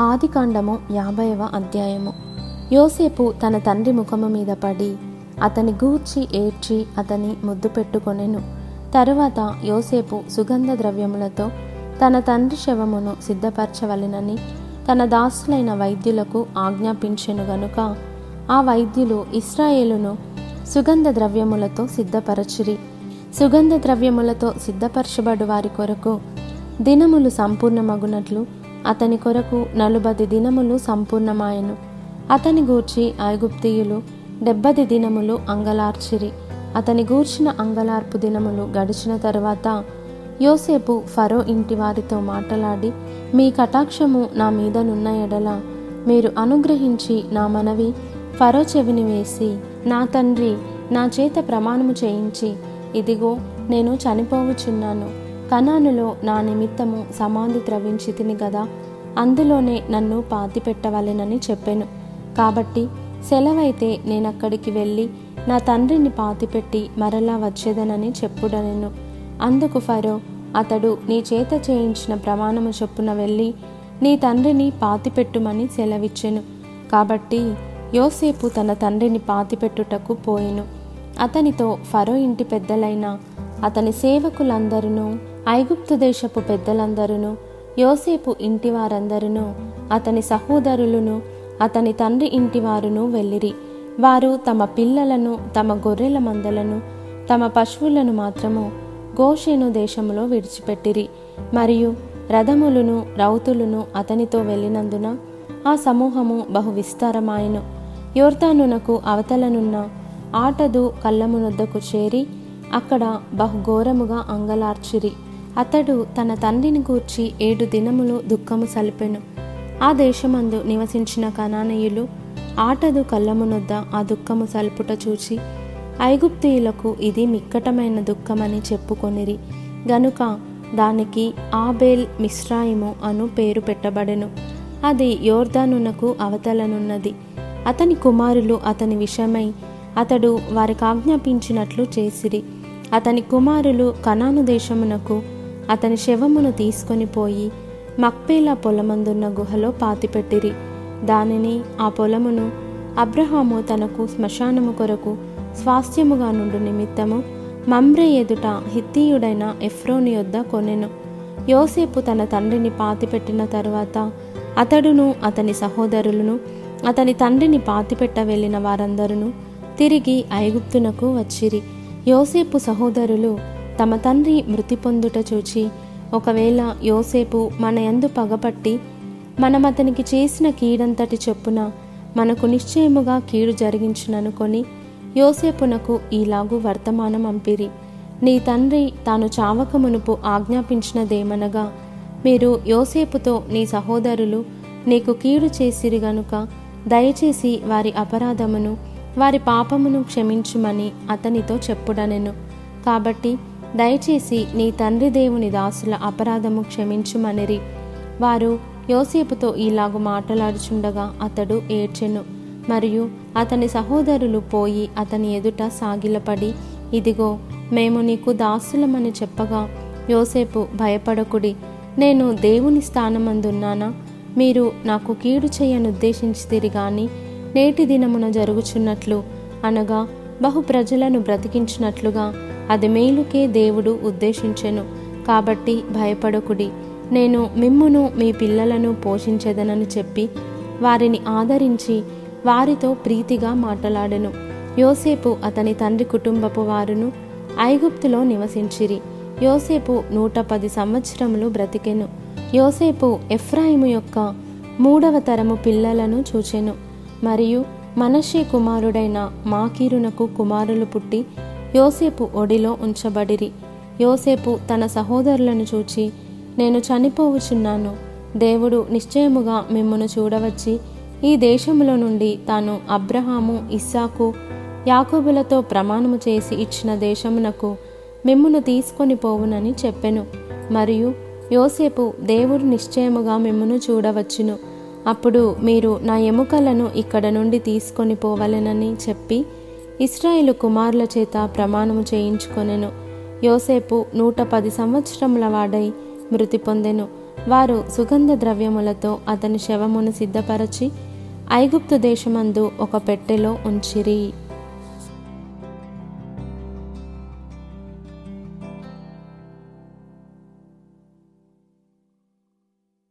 ఆదికాండము యాభైవ అధ్యాయము. యోసేపు తన తండ్రి ముఖము మీద పడి అతని గూర్చి ఏడ్చి అతని ముద్దు పెట్టుకొనెను. తరువాత యోసేపు సుగంధ ద్రవ్యములతో తన తండ్రి శవమును సిద్ధపరచవలెనని తన దాసులైన వైద్యులకు ఆజ్ఞాపించెను గనుక ఆ వైద్యులు ఇస్రాయేలును సుగంధ ద్రవ్యములతో సిద్ధపరచిరి. సుగంధ ద్రవ్యములతో సిద్ధపరచబడు వారి కొరకు దినములు సంపూర్ణమగునట్లు అతని కొరకు నలుబది దినములు సంపూర్ణమాయను. అతని గూర్చి ఐగుప్తీయులు డెబ్బది దినములు అంగలార్చిరి. అతని గూర్చిన అంగలార్పు దినములు గడిచిన తరువాత యోసేపు ఫరో ఇంటి వారితో మాట్లాడి మీ కటాక్షము నా మీదనున్న ఎడల. మీరు అనుగ్రహించి నా మనవి ఫరో చెవిని వేసి నా తండ్రి నా చేత ప్రమాణము చేయించి ఇదిగో నేను చనిపోవుచున్నాను. కనానులో నా నిమిత్తము సమాధి త్రవించి తిని గదా అందులోనే నన్ను పాతి పెట్టవలెనని చెప్పాను. కాబట్టి సెలవైతే నేనక్కడికి వెళ్ళి నా తండ్రిని పాతిపెట్టి మరలా వచ్చేదనని చెప్పుడనెను. అందుకు ఫరో అతడు నీ చేత చేయించిన ప్రమాణము చొప్పున వెళ్ళి నీ తండ్రిని పాతిపెట్టుమని సెలవిచ్చెను. కాబట్టి యోసేపు తన తండ్రిని పాతిపెట్టుటకు పోయెను. అతనితో ఫరో ఇంటి పెద్దలైన అతని సేవకులందరూ ఐగుప్తు దేశపు పెద్దలందరూ యోసేపు ఇంటి వారందరూ అతని సహోదరులను అతని తండ్రి ఇంటి వారును వెళ్ళిరి. వారు తమ పిల్లలను తమ గొర్రెల మందలను తమ పశువులను మాత్రము గోషేను దేశములో విడిచిపెట్టిరి. మరియు రథములను రౌతులను అతనితో వెళ్ళినందున ఆ సమూహము బహు విస్తారమాయను. యోర్తానునకు అవతలనున్న ఆటదు కళ్ళమునొద్దకు చేరి అక్కడ బహుఘోరముగా అంగలార్చిరి. అతడు తన తండ్రిని గూర్చి ఏడు దినములు దుఃఖము సలిపెను. ఆ దేశమందు నివసించిన కనానయులు ఆటదు కళ్ళమునొద్ద ఆ దుఃఖము సల్పుట చూచి ఐగుప్తియులకు ఇది మిక్కటమైన దుఃఖమని చెప్పుకొనిరి. గనుక దానికి ఆబేల్ మిశ్రాయిము అను పేరు పెట్టబడెను. అది యోర్దానునకు అవతలనున్నది. అతని కుమారులు అతని విషయమై అతడు వారికి ఆజ్ఞాపించినట్లు చేసిరి. అతని కుమారులు కనాను దేశమునకు అతని శవమును తీసుకొని పోయి మక్పేలా పొలమందున్న గుహలో పాతిపెట్టిరి. దానిని ఆ పొలమును అబ్రహాము తనకు శ్మశానము కొరకు స్వాస్థ్యముగా నుండు నిమిత్తము మమ్రే ఎదుట హిత్తీయుడైన ఎఫ్రోని యొద్ద కొనెను. యోసేపు తన తండ్రిని పాతిపెట్టిన తరువాత అతడును అతని సహోదరులను అతని తండ్రిని పాతిపెట్ట వెళ్ళిన వారందరూ తిరిగి ఐగుప్తునకు వచ్చిరి. యోసేపు సహోదరులు తమ తండ్రి మృతి పొందుట చూచి ఒకవేళ యోసేపు మన యందు పగపట్టి మనం అతనికి చేసిన కీడంతటి చొప్పున మనకు నిశ్చయముగా కీడు జరిగించుననుకొని యోసేపునకు ఈలాగు వర్తమానం అంపిరి. నీ తండ్రి తాను చావక మునుపు ఆజ్ఞాపించినదేమనగా మీరు యోసేపుతో నీ సహోదరులు నీకు కీడు చేసిరి గనుక దయచేసి వారి అపరాధమును వారి పాపమును క్షమించుమని అతనితో చెప్పుడనెను. కాబట్టి దయచేసి నీ తండ్రి దేవుని దాసుల అపరాధము క్షమించుమనిరి. వారు యోసేపుతో ఇలాగు మాట్లాడుచుండగా అతడు ఏడ్చెను. మరియు అతని సహోదరులు పోయి అతని ఎదుట సాగిలపడి ఇదిగో మేము నీకు దాసులమని చెప్పగా యోసేపు భయపడకుడి. నేను దేవుని స్థానమందున్నానా? మీరు నాకు కీడు చేయనుద్దేశించితిరి గాని నేటి దినమున జరుగుచున్నట్లు అనగా బహు ప్రజలను బ్రతికించినట్లుగా అది మేలుకే దేవుడు ఉద్దేశించెను. కాబట్టి భయపడకుడి. నేను మిమ్మును మీ పిల్లలను పోషించదనని చెప్పి వారిని ఆదరించి వారితో ప్రీతిగా మాట్లాడెను. యోసేపు అతని తండ్రి కుటుంబపు వారును ఐగుప్తులో నివసించిరి. యోసేపు నూట పది సంవత్సరములు బ్రతికెను. యోసేపు ఎఫ్రాయిము యొక్క మూడవ తరము పిల్లలను చూచెను. మరియు మనషే కుమారుడైన మాకీరునకు కుమారులు పుట్టి యోసేపు ఒడిలో ఉంచబడిరి. యోసేపు తన సహోదరులను చూచి నేను చనిపోవుచున్నాను. దేవుడు నిశ్చయముగా మిమ్మను చూడవచ్చి ఈ దేశములో నుండి తాను అబ్రహాము ఇస్సాకు యాకోబులతో ప్రమాణము చేసి ఇచ్చిన దేశమునకు మిమ్మును తీసుకొని పోవునని చెప్పెను. మరియు యోసేపు దేవుడు నిశ్చయముగా మిమ్మును చూడవచ్చును. అప్పుడు మీరు నా ఎముకలను ఇక్కడ నుండి తీసుకొని పోవలెనని చెప్పి ఇస్రాయేలు కుమారుల చేత ప్రమాణము చేయించుకొనెను. యోసేపు నూట పది సంవత్సరముల వాడై మృతి పొందెను. వారు సుగంధ ద్రవ్యములతో అతని శవమును సిద్ధపరచి ఐగుప్తు దేశమందు ఒక పెట్టెలో ఉంచిరి.